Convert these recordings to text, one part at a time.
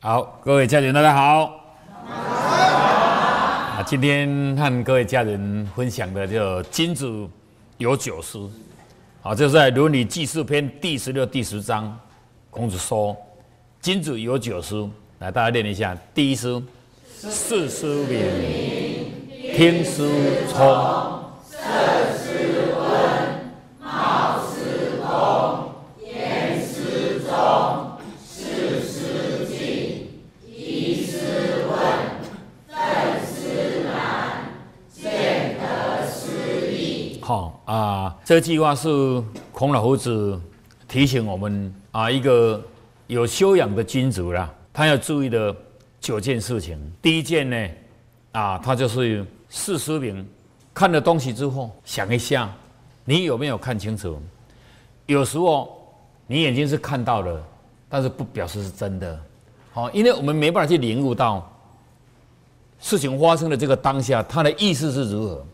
好，各位家人，大家好。啊，今天和各位家人分享的就金子有九思。好，这是在《伦理记事篇》第十六、第十章，孔子说：“金子有九思。”来，大家念一下。第一书：四书名，听书聪。好啊，这句话是孔老夫子提醒我们啊，一个有修养的君主啦，他要注意的九件事情。第一件呢，啊，他就是视书名，看了东西之后想一下，你有没有看清楚？有时候你眼睛是看到了，但是不表示是真的。好，因为我们没办法去领悟到事情发生的这个当下，它的意思是如何。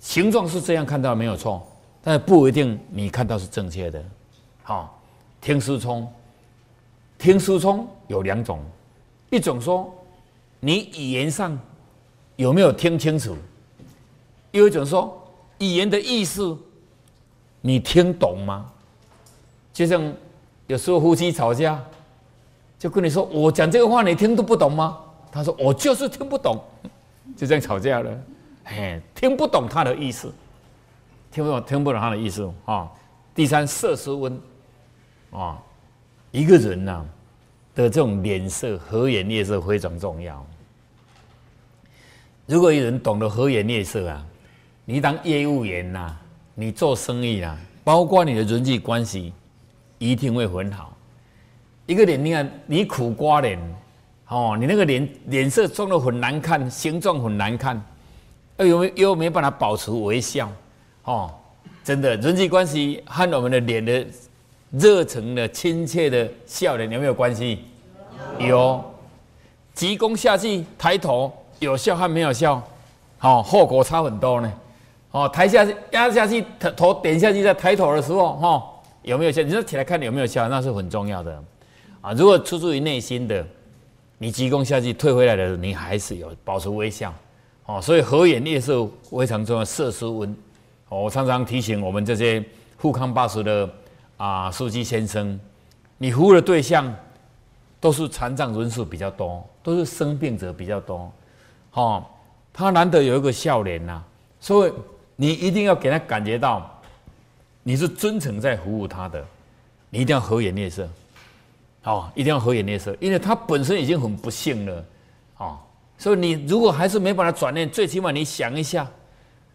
形状是这样看到没有错，但是不一定你看到是正确的。好，听书聪，听书聪有两种，一种说你语言上有没有听清楚，有一种说语言的意思你听懂吗？就像有时候夫妻吵架，就跟你说我讲这个话你听都不懂吗？他说我就是听不懂，就这样吵架了。嘿，听不懂他的意思，听不懂，听不懂他的意思啊。第三，色色温啊，一个人呐的这种脸色和颜悦色非常重要。如果有人懂得和颜悦色啊，你当业务员呐，你做生意啊，包括你的人际关系，一定会很好。一个脸，你看你苦瓜脸哦，你那个脸脸色装的很难看，形状很难看。又又没办法保持微笑，哦，真的人际关系和我们的脸的热诚的亲切的笑脸有没有关系？有，急躬下去抬头有笑和没有笑，好，后果差很多呢。哦，抬下去压下去头头点下去再抬头的时候，哈，有没有笑？你说起来看有没有笑，那是很重要的。啊，如果出自于内心的，你急躬下去退回来的，你还是有保持微笑。哦，所以和颜悦色非常重要，色是温。我常常提醒我们这些富康巴士的啊书记先生，你服务的对象都是残障人数比较多，都是生病者比较多。哦，他难得有一个笑脸呐，所以你一定要给他感觉到你是真诚在服务他的，你一定要和颜悦色。哦，一定要和颜悦色，因为他本身已经很不幸了。哦。所以你如果还是没把它转念，最起码你想一下，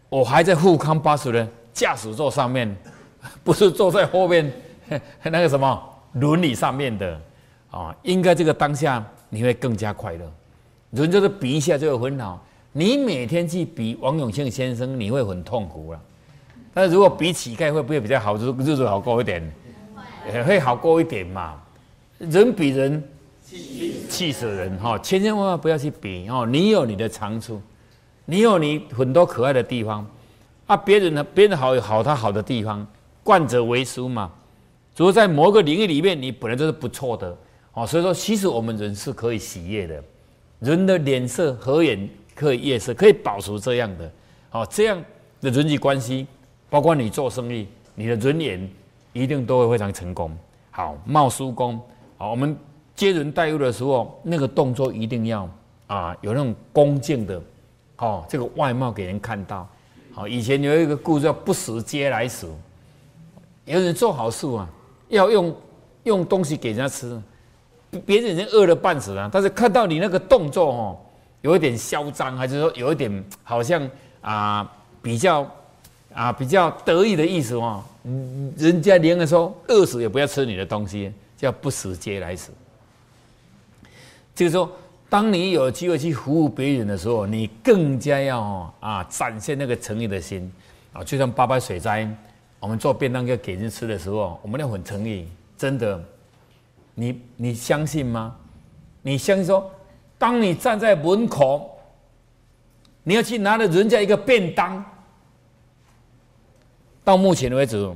我还在富康巴士的驾驶座上面，不是坐在后面 那个什么轮椅上面的啊，应该这个当下你会更加快乐。人就是比一下就会很好。你每天去比王永庆先生，你会很痛苦了。但是如果比乞丐会不会比较好？日日子好过一点，会好过一点嘛。人比人。气死人哈！千千万万不要去比哦。你有你的长处，你有你很多可爱的地方啊。别人呢，别人好有好他好的地方，惯者为书嘛。如果在某个领域里面，你本来就是不错的哦。所以说，其实我们人是可以喜悦的，人的脸色和颜可以夜色，可以保持这样的哦。这样的人际关系，包括你做生意，你的人缘一定都会非常成功。好，冒叔公，好，我们。接人待物的时候，那个动作一定要啊，有那种恭敬的，哦，这个外貌给人看到。好，以前有一个故事叫“不食嗟来食”，有人做好事啊，要用用东西给人家吃，别人已经饿了半死了，但是看到你那个动作哦，有一点嚣张，还是说有一点好像啊比较啊比较得意的意思哦，人家连个说饿死也不要吃你的东西，叫“不食嗟来食”。就是说，当你有机会去服务别人的时候，你更加要啊展现那个诚意的心啊。就像八八水灾，我们做便当要给人吃的时候，我们要很诚意，真的。你你相信吗？你相信说，当你站在门口，你要去拿了人家一个便当。到目前为止，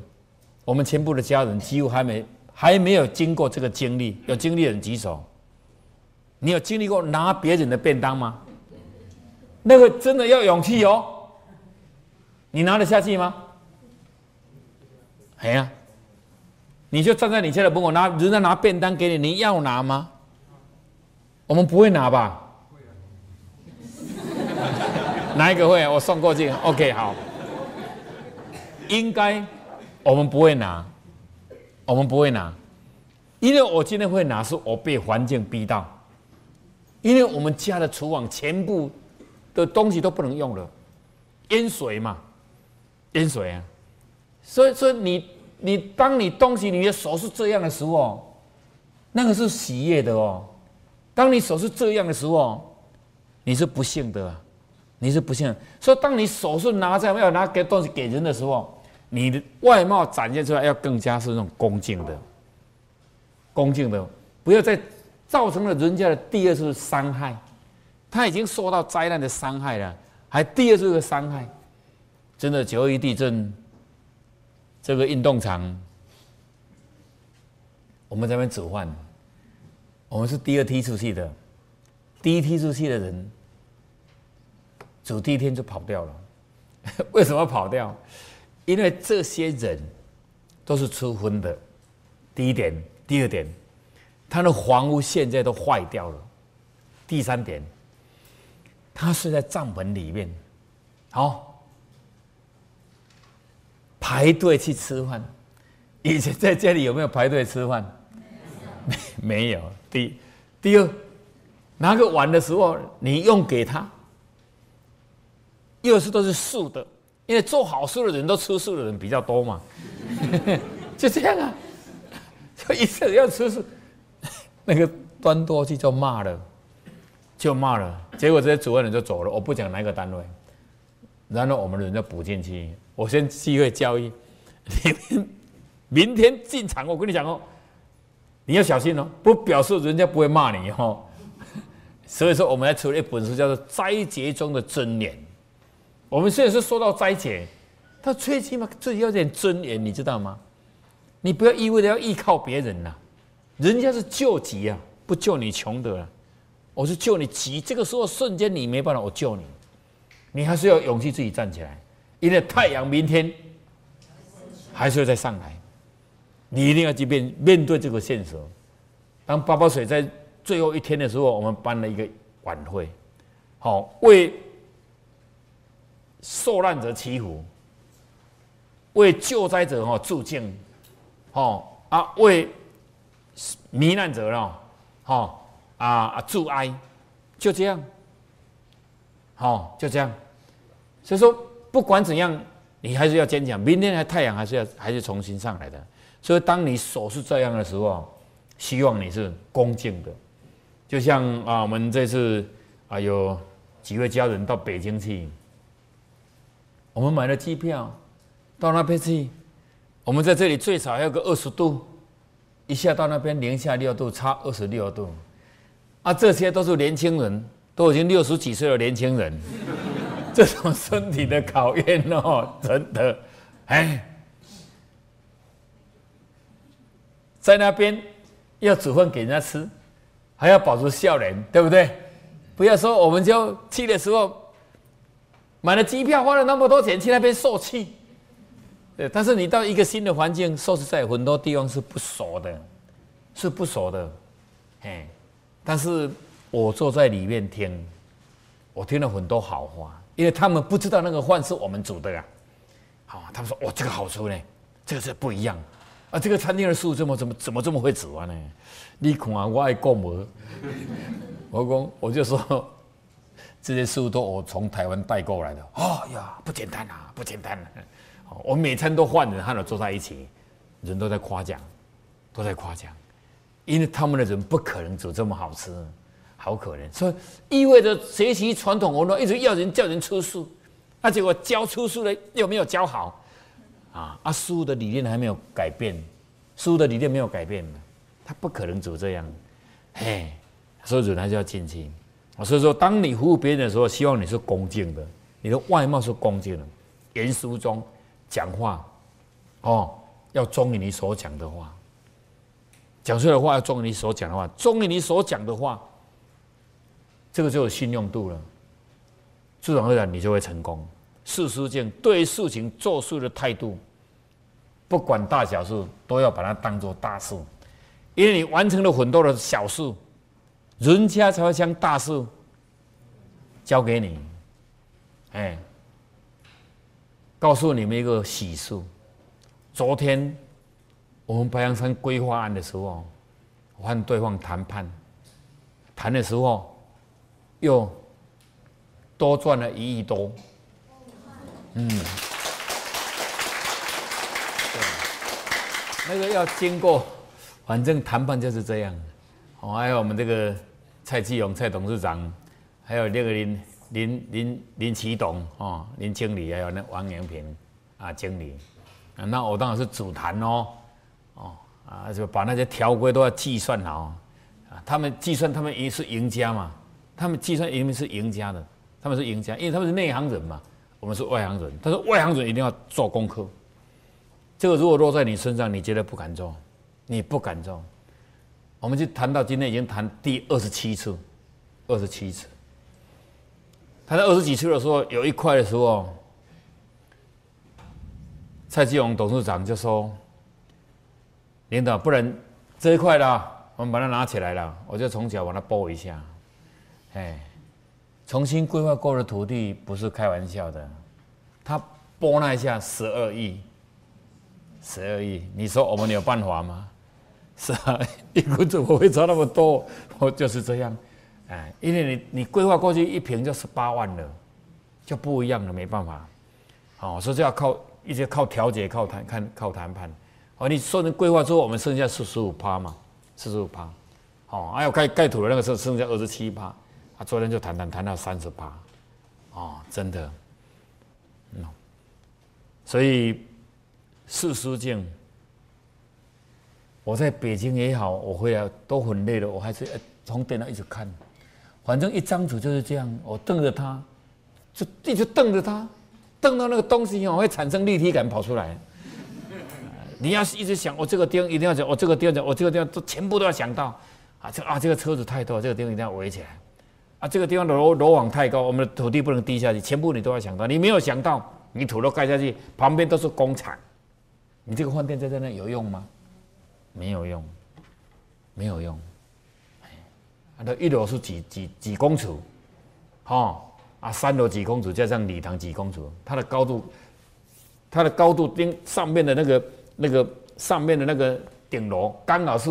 我们全部的家人几乎还没还没有经过这个经历。有经历的人举手。你有经历过拿别人的便当吗？那个真的要勇气哦。你拿得下去吗？哎呀，你就站在你家的门口拿人家拿便当给你，你要拿吗？我们不会拿吧？哪一个会？我送过去。OK，好。应该我们不会拿，我们不会拿，因为我今天会拿，是我被环境逼到，因为我们家的厨房全部的东西都不能用了，淹水嘛，淹水啊，所以说你你当你东西你的手是这样的时候，那个是喜悦的哦，当你手是这样的时候，你是不幸的，你是不幸，所以当你手是拿在要拿给东西给人的时候。你的外貌展现出来要更加是那种恭敬的，恭敬的，不要再造成了人家的第二次伤害。他已经受到灾难的伤害了，还第二次的伤害，真的九一地震，这个运动场，我们这边煮饭，我们是第二梯出去的，第一梯出去的人，煮第一天就跑掉了，为什么跑掉？因为这些人都是初婚的，第一点，第二点，他的房屋现在都坏掉了。第三点，他睡在帐篷里面，好排队去吃饭。以前在家里有没有排队吃饭？没没有。第第二，拿个碗的时候，你用给他，又是都是素的。因为做好事的人都吃素的人比较多嘛，就这样啊，就一次要吃素，那个端多去就骂了，就骂了，结果这些主任就走了。我不讲哪个单位，然后我们人就补进去。我先机会教育你们，明天进场，我跟你讲哦，你要小心哦，不表示人家不会骂你哦。所以说，我们要出了一本书，叫做《灾劫中的尊严》。我们现在是说到灾劫，他最起码自己要点尊严，你知道吗？你不要一味的要依靠别人呐，人家是救急啊，不救你穷的，我是救你急。这个时候瞬间你没办法，我救你，你还是要勇气自己站起来，因为太阳明天还是会再上来，你一定要去面面对这个现实。当八宝水在最后一天的时候，我们办了一个晚会，好为。受难者祈福，为救灾者哈助敬，哦啊为罹难者了，哦啊啊助哀，就这样，好就这样。所以说不管怎样，你还是要坚强。明天的太阳还是要还是重新上来的。所以当你手是这样的时候，希望你是恭敬的。就像啊，我们这次啊有几位家人到北京去。我们买了机票，到那边去。我们在这里最少要个二十度，一下到那边零下六度，差二十六度。啊，这些都是年轻人，都已经六十几岁的年轻人，这种身体的考验哦，真的，哎，在那边要煮饭给人家吃，还要保持笑脸，对不对？不要说我们就去的时候。买了机票，花了那么多钱去那边受气，对。但是你到一个新的环境，说实在，很多地方是不熟的，是不熟的，哎。但是我坐在里面听，我听了很多好话，因为他们不知道那个饭是我们煮的呀。好，他们说：“哇，这个好吃呢，这个是不一样啊。这个餐厅的师傅怎么怎么怎么这么会煮啊呢？你看啊我爱过门？我讲我就说。”这些事物都我从台湾带过来的。哦呀，不简单啊，不简单。我每餐都换人和我坐在一起，人都在夸奖，都在夸奖，因为他们的人不可能煮这么好吃，好可怜。所以意味着学习传统文化，一直要人叫人出书，那结果教出书的又没有教好，啊，啊，书的理念还没有改变，书的理念没有改变他不可能走这样，嘿，所以人还是要进去。所以说，当你服务别人的时候，希望你是恭敬的，你的外貌是恭敬的，言书中讲话，哦，要忠于你所讲的话，讲出来的话要忠于你所讲的话，忠于你所讲的话，这个就有信用度了，自然而然你就会成功。事事敬，对事情做事的态度，不管大小事，都要把它当做大事，因为你完成了很多的小事。人家才会将大事交给你，哎，告诉你们一个喜事。昨天我们白羊山规划案的时候，我和对方谈判，谈的时候又多赚了一亿多。嗯，对，那个要经过，反正谈判就是这样。哦，还有我们这个。蔡继勇蔡董事长，还有那个林林林林启董哦，林经理，还有那王延平啊经理，啊，那我当然是主谈哦，哦啊，就把那些条规都要计算好啊。他们计算，他们赢是赢家嘛？他们计算明明是赢家的，他们是赢家，因为他们是内行人嘛，我们是外行人。他说外行人一定要做功课，这个如果落在你身上，你绝对不敢做，你不敢做。我们就谈到今天已经谈第二十七次，二十七次。谈到二十几次的时候，有一块的时候，蔡继荣董事长就说：“领导，不然这一块的，我们把它拿起来了，我就从小把它拨一下。”哎，重新规划过的土地不是开玩笑的，他拨那一下十二亿，十二亿，你说我们有办法吗？是啊，一股怎么会差那么多？我就是这样，哎，因为你你规划过去一平就十八万了，就不一样了，没办法。哦，所以就要靠一些靠调解、靠谈、看靠谈判。哦，你说成规划之后，我们剩下四十五趴嘛，四十五趴。哦，还有盖盖土的那个时候剩下二十七趴，啊，昨天就谈谈谈到三十趴。哦，真的，嗯，所以四书境。我在北京也好，我回来都很累了，我还是从电脑一直看，反正一张图就是这样，我瞪着它，就一直瞪着它，瞪到那个东西哦会产生立体感跑出来。你要是一直想，我这个钉一定要讲，我这个钉讲，我这个地方都全部都要想到啊，这啊这个车子太多，这个钉一定要围起来啊，这个地方的楼楼网太高，我们的土地不能低下去，全部你都要想到。你没有想到，你土都盖下去，旁边都是工厂，你这个饭店在在那有用吗？没有用，没有用。啊，那一楼是几几几公尺，哈啊，三楼几公尺，加上礼堂几公尺，它的高度，它的高度顶上面的那个那个上面的那个顶楼，刚好是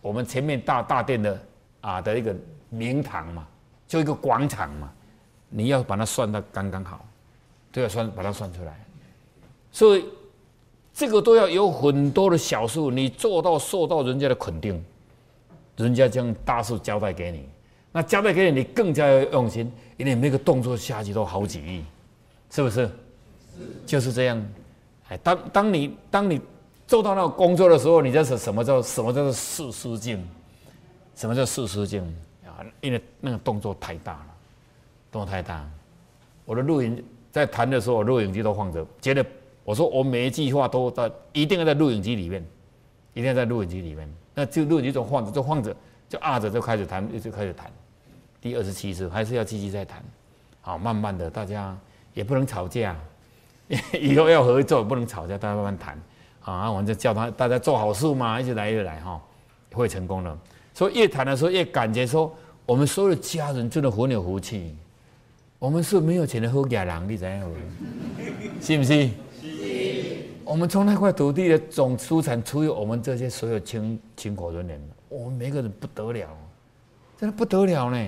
我们前面大大殿的啊的一个明堂嘛，就一个广场嘛，你要把它算到刚刚好，都要算把它算出来，所以。这个都要有很多的小数，你做到受到人家的肯定，人家将大事交代给你，那交代给你，你更加要用心，因为每个动作下去都好几亿，是不是？就是这样。哎，当当你当你做到那个工作的时候，你就是什么叫什么叫做事失境？什么叫事失境因为那个动作太大了，动作太大。我的录影在谈的时候，录影机都放着，觉得。我说我每一句话都在，一定要在录影机里面，一定要在录影机里面。那就录影机就放着，就放着，就按着就开始谈，就开始谈。第二十七次还是要继续再谈，好，慢慢的，大家也不能吵架，以后要合作不能吵架，大家慢慢谈。啊，我们就叫他大家做好事嘛，一直来一直来哈，会成功的。所以越谈的时候越感觉说，我们所有的家人真的很有福气。我们是没有钱的好家人，你知影？是不是？是我们从那块土地的总出产，出于我们这些所有亲亲口人员，我们每个人不得了，真的不得了呢。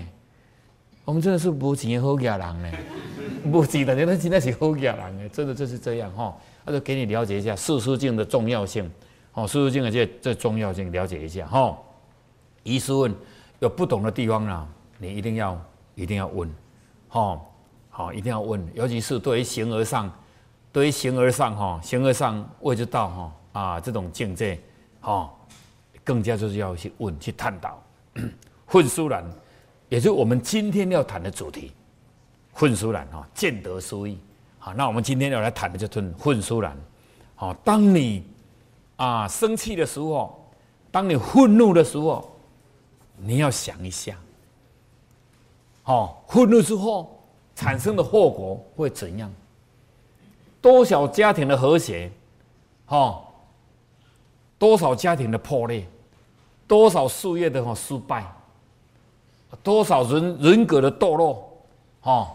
我们真的是无钱的好家人呢，无钱的人真的是好家人呢，真的就是这样哈。那就给你了解一下四书经的重要性，哦，四书经的这这重要性了解一下哈。疑是问有不懂的地方呢，你一定要一定要问，哈，好，一定要问，尤其是对于形而上。对于形而上哈，形而上位之道哈啊，这种境界哈，更加就是要去问去探讨。混书然，也就是我们今天要谈的主题，混书兰哈，见得书意。好，那我们今天要来谈的就是混书兰。好，当你啊生气的时候，当你愤怒的时候，你要想一下，哦，愤怒之后产生的后果会怎样？多少家庭的和谐，哈，多少家庭的破裂，多少事业的哈失败。多少人人格的堕落，哈，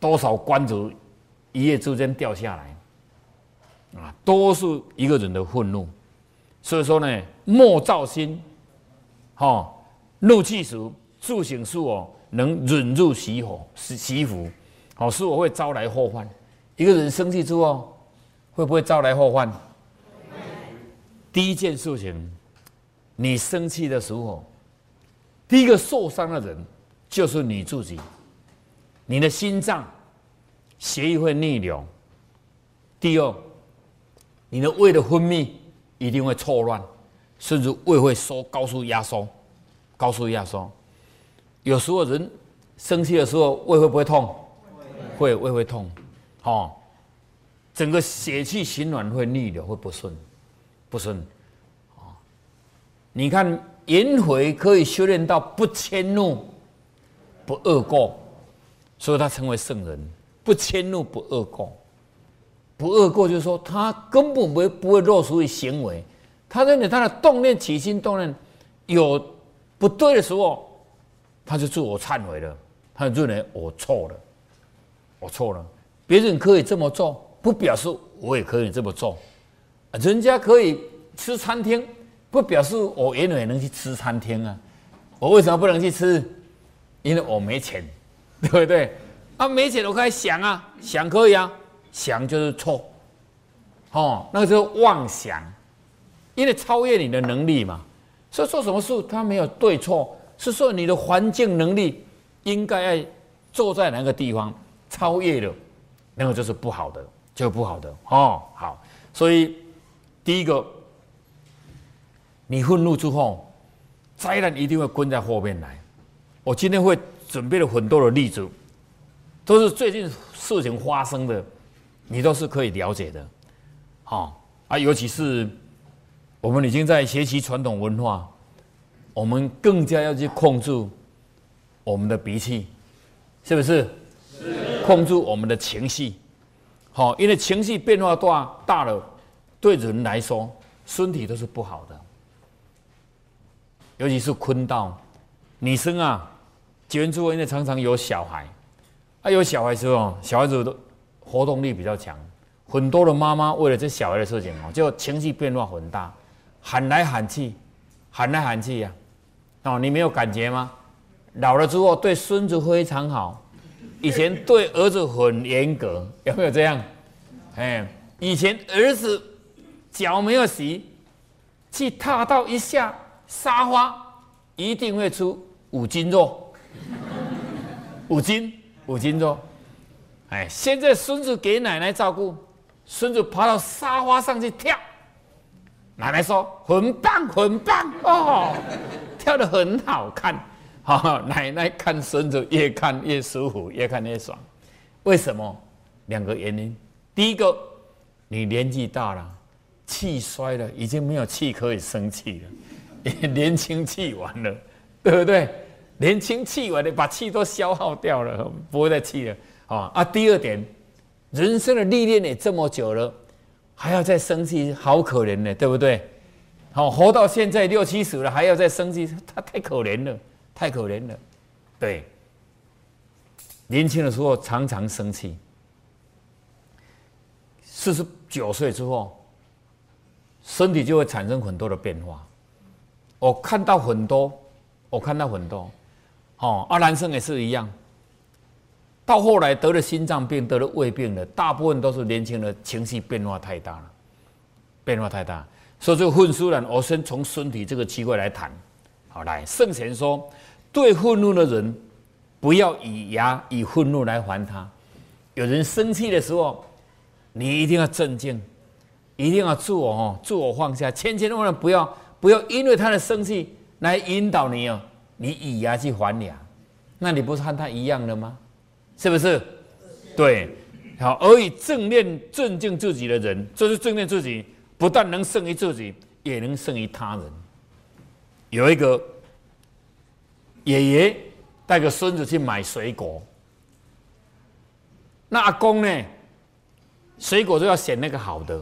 多少官职一夜之间掉下来，啊，都是一个人的愤怒。所以说呢，莫躁心，哈，怒气时自省是我能忍住喜火，是喜福，好，是我会招来祸患。一个人生气之后，会不会招来祸患？第一件事情，你生气的时候。第一个受伤的人就是你自己，你的心脏血液会逆流。第二，你的胃的分泌一定会错乱，甚至胃会收高速压缩，高速压缩。有时候人生气的时候，胃会不会痛？会，胃会痛。哦，整个血气循环会逆流，会不顺，不顺。哦，你看。颜回可以修炼到不迁怒、不恶过，所以他成为圣人。不迁怒、不恶过，不恶过就是说他根本不会不会落俗于行为。他认为他的动念起心动念有不对的时候，他就自我忏悔了。他认为我错了，我错了。别人可以这么做，不表示我也可以这么做。人家可以吃餐厅。不表示我远远能去吃餐厅啊！我为什么不能去吃？因为我没钱，对不对？啊，没钱我可以想啊，想可以啊，想就是错，哦，那个就是妄想，因为超越你的能力嘛。所以做什么事它没有对错，是说你的环境能力应该要坐在哪个地方超越了，那个就是不好的，就不好的哦。好，所以第一个。你愤怒之后，灾难一定会跟在后面来。我今天会准备了很多的例子，都是最近事情发生的，你都是可以了解的。好啊，尤其是我们已经在学习传统文化，我们更加要去控制我们的脾气，是不是？是。控制我们的情绪，好，因为情绪变化大大了，对人来说，身体都是不好的。尤其是坤道女生啊，结婚之后因为常常有小孩，啊有小孩时候，小孩子都活动力比较强，很多的妈妈为了这小孩的事情哦，就情绪变化很大，喊来喊去，喊来喊去呀，哦，你没有感觉吗？老了之后对孙子非常好，以前对儿子很严格，有没有这样？哎，以前儿子脚没有洗，去踏到一下。沙发一定会出五斤肉，五斤五斤肉。哎，现在孙子给奶奶照顾，孙子爬到沙发上去跳，奶奶说很棒很棒哦，跳得很好看。好，奶奶看孙子越看越舒服，越看越爽。为什么？两个原因。第一个，你年纪大了，气衰了，已经没有气可以生气了。年轻气完了，对不对？年轻气完了，把气都消耗掉了，不会再气了啊！啊，第二点，人生的历练也这么久了，还要再生气，好可怜呢，对不对？好，活到现在六七十了，还要再生气，他太可怜了，太可怜了。对，年轻的时候常常生气，四十九岁之后，身体就会产生很多的变化。我看到很多，我看到很多，哦，阿男生也是一样。到后来得了心脏病，得了胃病的，大部分都是年轻人情绪变化太大了，变化太大。所以这个愤书呢，我先从身体这个机会来谈。好，来圣贤说，对愤怒的人，不要以牙以愤怒来还他。有人生气的时候，你一定要镇静，一定要自我哦，自我放下，千千万万不要。不要因为他的生气来引导你哦，你以牙去还牙，那你不是和他一样的吗？是不是？对，好，而以正念镇静自己的人，就是正念自己，不但能胜于自己，也能胜于他人。有一个爷爷带个孙子去买水果，那阿公呢，水果都要选那个好的，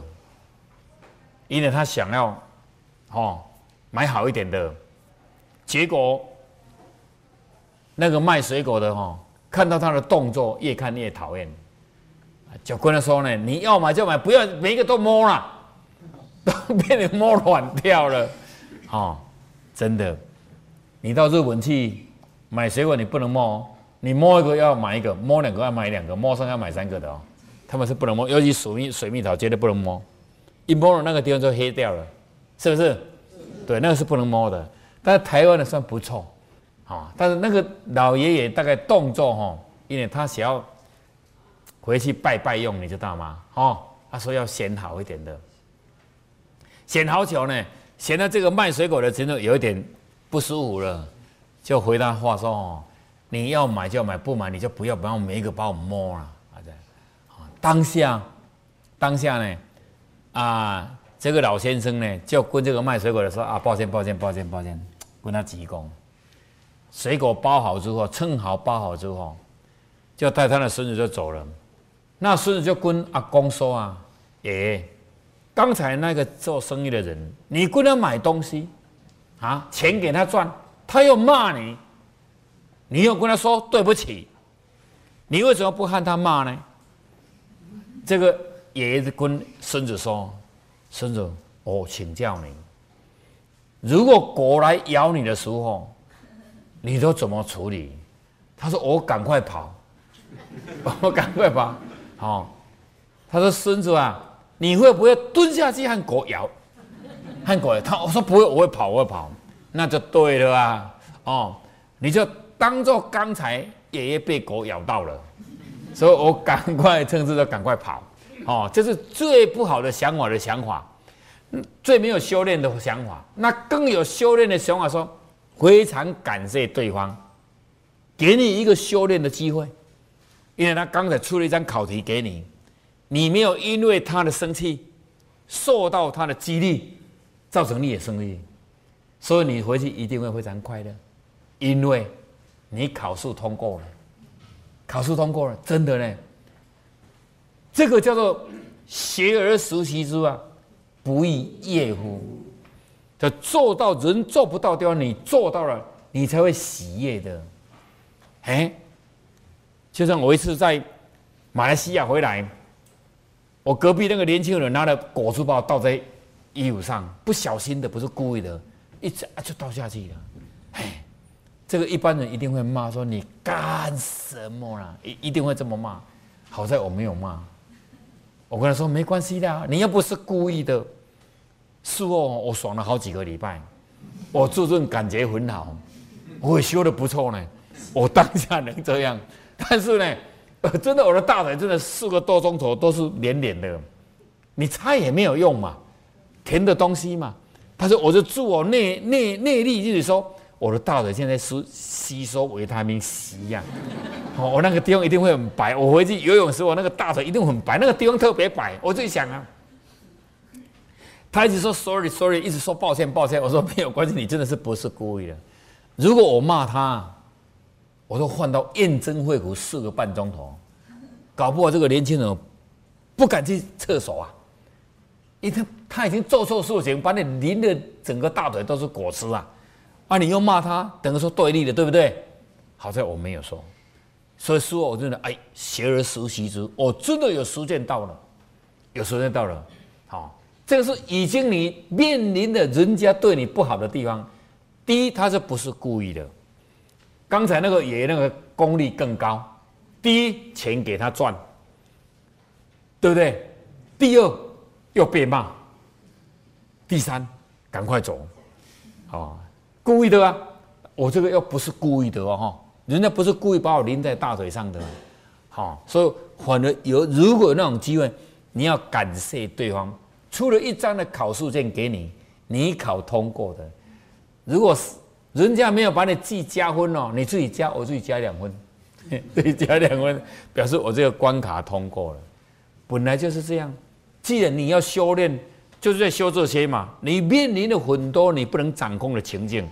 因为他想要，哦，买好一点的。结果那个卖水果的哈。看到他的动作，越看越讨厌，就跟他说呢：“你要买就买，不要每一个都摸了，都 被你摸软掉了。”哦，真的，你到日本去买水果，你不能摸，你摸一个要买一个，摸两个要买两个，摸三个要买三个的哦。他们是不能摸，尤其水蜜水蜜桃绝对不能摸，一摸了那个地方就黑掉了，是不是？对，那个是不能摸的。但是台湾的算不错。啊！但是那个老爷爷大概动作哈，因为他想要回去拜拜用，你知道吗？哦，他说要选好一点的，选好久呢，选到这个卖水果的真的有一点不舒服了，就回答话说：“哦，你要买就买，不买你就不要，不要每一个把我摸了。”啊，这当下当下呢，啊，这个老先生呢，就跟这个卖水果的说：“啊，抱歉抱歉抱歉抱歉，跟他鞠躬。”水果包好之后，称好包好之后，就带他的孙子就走了。那孙子就跟阿公说：“啊，爷，刚才那个做生意的人，你跟他买东西，啊，钱给他赚，他又骂你，你又跟他说对不起，你为什么不和他骂呢？”这个爷爷跟孙子说：“孙子，我请教你，如果狗来咬你的时候。”你都怎么处理？他说：“我赶快跑，我赶快跑。”好，他说：“孙子啊，你会不会蹲下去和狗咬？和狗咬？”他我说：“不会，我会跑，我会跑。”那就对了啊！哦，你就当做刚才爷爷被狗咬到了，所以我赶快趁势的赶快跑。哦，这是最不好的想法的想法，最没有修炼的想法。那更有修炼的想法说。非常感谢对方，给你一个修炼的机会，因为他刚才出了一张考题给你，你没有因为他的生气受到他的激励，造成你的生气，所以你回去一定会非常快乐，因为你考试通过了，考试通过了，真的呢，这个叫做学而时习之啊，不亦说乎？就做到人做不到地方，你做到了，你才会喜悦的。哎，就像我一次在马来西亚回来，我隔壁那个年轻人拿了果汁包倒在衣服上，不小心的，不是故意的，一直啊就倒下去了。哎，这个一般人一定会骂说你干什么啦？一一定会这么骂。好在我没有骂，我跟他说没关系的，你又不是故意的。事后我爽了好几个礼拜，我自尊感觉很好，我也修的不错呢。我当下能这样，但是呢，真的我的大腿真的四个多钟头都是黏黏的，你擦也没有用嘛，甜的东西嘛。他说我就助我内内内力，就是说我的大腿现在是吸收维他命 C 一样，哦，我那个地方一定会很白。我回去游泳时，我那个大腿一定很白，那个地方特别白。我自己想啊。他一直说 sorry sorry，一直说抱歉抱歉。我说没有关系，你真的是不是故意的。如果我骂他，我都换到验证会苦四个半钟头，搞不好这个年轻人不敢去厕所啊，因为他已经做错事情，把你淋的整个大腿都是果汁啊，啊你又骂他，等于说对立的，对不对？好在我没有说，所以说我真的哎，学而时习之，我真的有实践到了，有实践到了，好。这个是已经你面临的人家对你不好的地方。第一，他是不是故意的？刚才那个爷那个功力更高。第一，钱给他赚，对不对？第二，又被骂。第三，赶快走。哦，故意的啊！我这个又不是故意的哦，哈，人家不是故意把我拎在大腿上的。好，所以反而有如果有那种机会，你要感谢对方。出了一张的考试卷给你，你考通过的。如果是人家没有把你记加分哦，你自己加，我自己加两分，自己加两分，表示我这个关卡通过了。本来就是这样，既然你要修炼，就是在修这些嘛。你面临了很多你不能掌控的情境，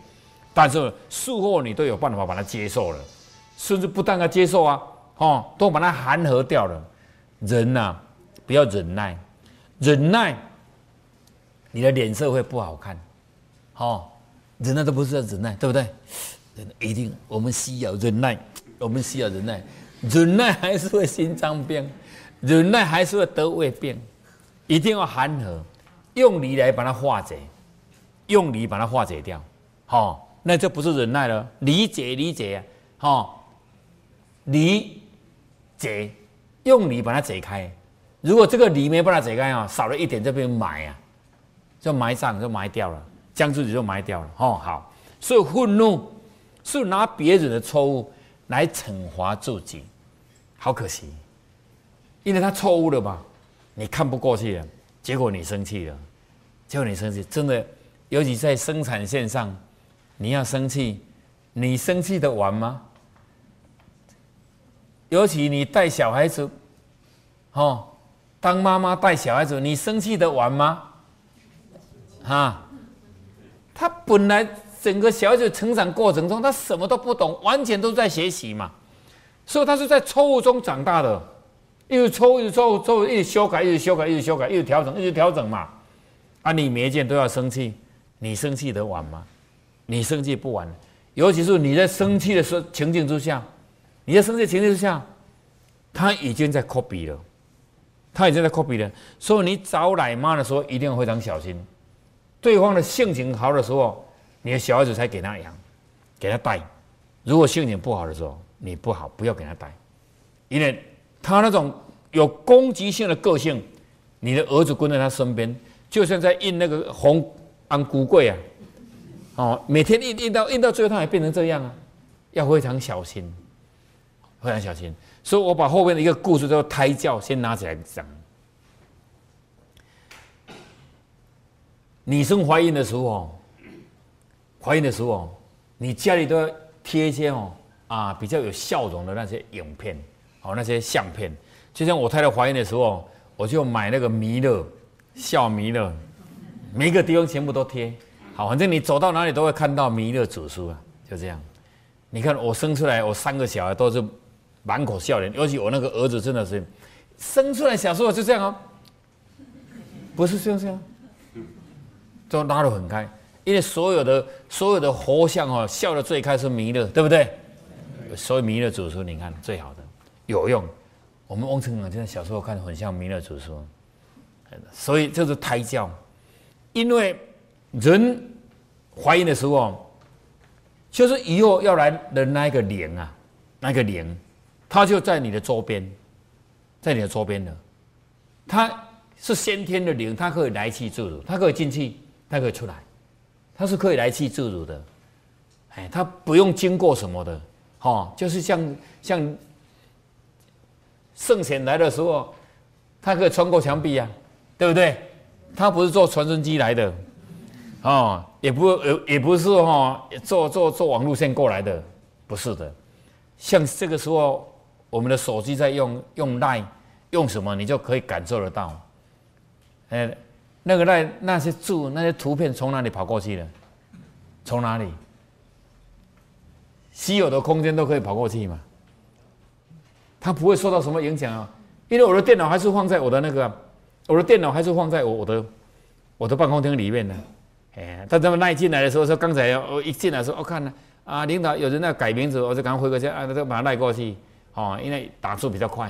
但是术后你都有办法把它接受了，甚至不但要接受啊，哦，都把它含合掉了。人呐，不要忍耐，忍耐，你的脸色会不好看，哦。忍耐都不是要忍耐，对不对？一定，我们需要忍耐，我们需要忍耐，忍耐还是会心脏病，忍耐还是会得胃病，一定要含和，用理来把它化解，用理把它化解掉，好，那就不是忍耐了，理解理解啊，好，理解，用理把它解开，如果这个理没把它解开啊，少了一点就被埋啊，就埋葬就埋掉了。将自己就埋掉了哦，好，所以愤怒是拿别人的错误来惩罚自己，好可惜，因为他错误了嘛，你看不过去了，结果你生气了，结果你生气，真的，尤其在生产线上，你要生气，你生气的完吗？尤其你带小孩子，哦，当妈妈带小孩子，你生气的完吗？哈？他本来整个小孩子成长过程中，他什么都不懂，完全都在学习嘛，所以他是在错误中长大的，一直错误，一直错误，错误，一直修改，一直修改，一直修改，一直调整，一直调整嘛。啊，你每一件都要生气，你生气得完吗？你生气不完，尤其是你在生气的时候情境之下，你在生气情境之下，他已经在 copy 了，他已经在 copy 了，所以你找奶妈的时候一定要非常小心。对方的性情好的时候，你的小孩子才给他养，给他带；如果性情不好的时候，你不好，不要给他带，因为他那种有攻击性的个性，你的儿子跟在他身边，就像在印那个红安骨柜啊，哦，每天印印到印到最后，他也变成这样啊，要非常小心，非常小心。所以我把后面的一个故事叫胎教先拿起来讲。女生怀孕的时候，怀孕的时候，你家里都要贴一些哦啊比较有笑容的那些影片，哦那些相片。就像我太太怀孕的时候，我就买那个弥勒笑弥勒，每一个地方全部都贴。好，反正你走到哪里都会看到弥勒祖书啊，就这样。你看我生出来，我三个小孩都是满口笑脸，尤其我那个儿子真的是生出来小时候就这样哦，不是这样这样。都拉得很开，因为所有的所有的佛像哦，笑的最开是弥勒，对不对？所以弥勒祖师，你看最好的有用。我们翁成刚现在小时候看很像弥勒祖书，所以这是胎教。因为人怀孕的时候，就是以后要来的那个灵啊，那个灵，它就在你的周边，在你的周边的，它是先天的灵，它可以来去自如，它可以进去。它可以出来，它是可以来去自如的，哎，它不用经过什么的，哈，就是像像圣贤来的时候，它可以穿过墙壁啊，对不对？它不是坐传真机来的，哦，也不也也不是哈，坐坐坐网路线过来的，不是的。像这个时候，我们的手机在用用 ni 用什么你就可以感受得到，哎。那个那那些字那些图片从哪里跑过去的？从哪里？稀有的空间都可以跑过去嘛？它不会受到什么影响啊？因为我的电脑还是放在我的那个，我的电脑还是放在我我的我的办公厅里面的。哎，他这么赖进来的时候说，刚才我一进来说，我看了啊，领导有人在改名字，我就赶快回过去啊，就把它赖过去。哦，因为打字比较快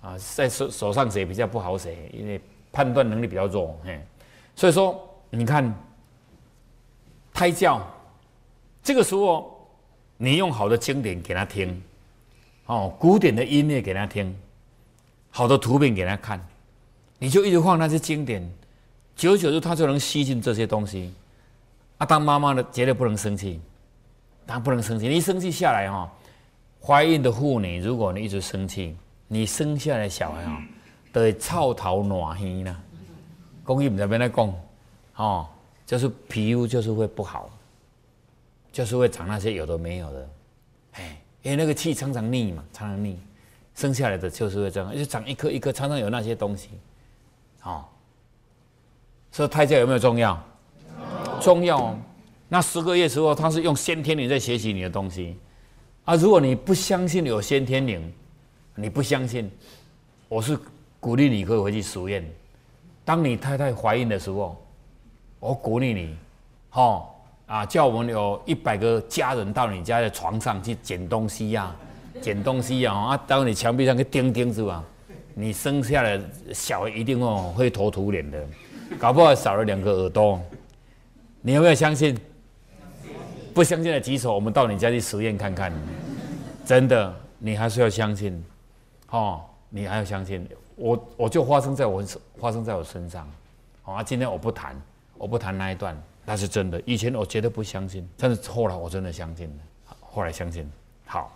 啊，在手手上写比较不好写，因为。判断能力比较弱，嘿，所以说你看胎教，这个时候你用好的经典给他听，哦，古典的音乐给他听，好的图片给他看，你就一直放那些经典，久久之他就能吸进这些东西。啊，当妈妈的绝对不能生气，当然不能生气，你一生气下来哈，怀孕的妇女如果你一直生气，你生下来小孩啊。都会臭头暖耳啦，公益唔在边来讲，哦，就是皮肤就是会不好，就是会长那些有的没有的，哎，因为那个气常常逆嘛，常常逆，生下来的就是会这样，就长一颗一颗，常常有那些东西，哦。所以胎教有没有重要？重要哦。那十个月时候，他是用先天灵在学习你的东西，啊，如果你不相信有先天灵，你不相信，我是鼓励你可以回去实验。当你太太怀孕的时候，我鼓励你，哈。啊！叫我们有一百个家人到你家的床上去捡东西呀，捡东西呀！啊，到你墙壁上去钉钉子吧。你生下来小孩一定哦会头土脸的，搞不好少了两个耳朵。你有没有相信？不相信的举手，我们到你家去实验看看。真的，你还是要相信，哦，你还要相信。我我就发生在我发生在我身上。好啊，今天我不谈，我不谈那一段。那是真的，以前我绝对不相信，但是后来我真的相信了，后来相信，好。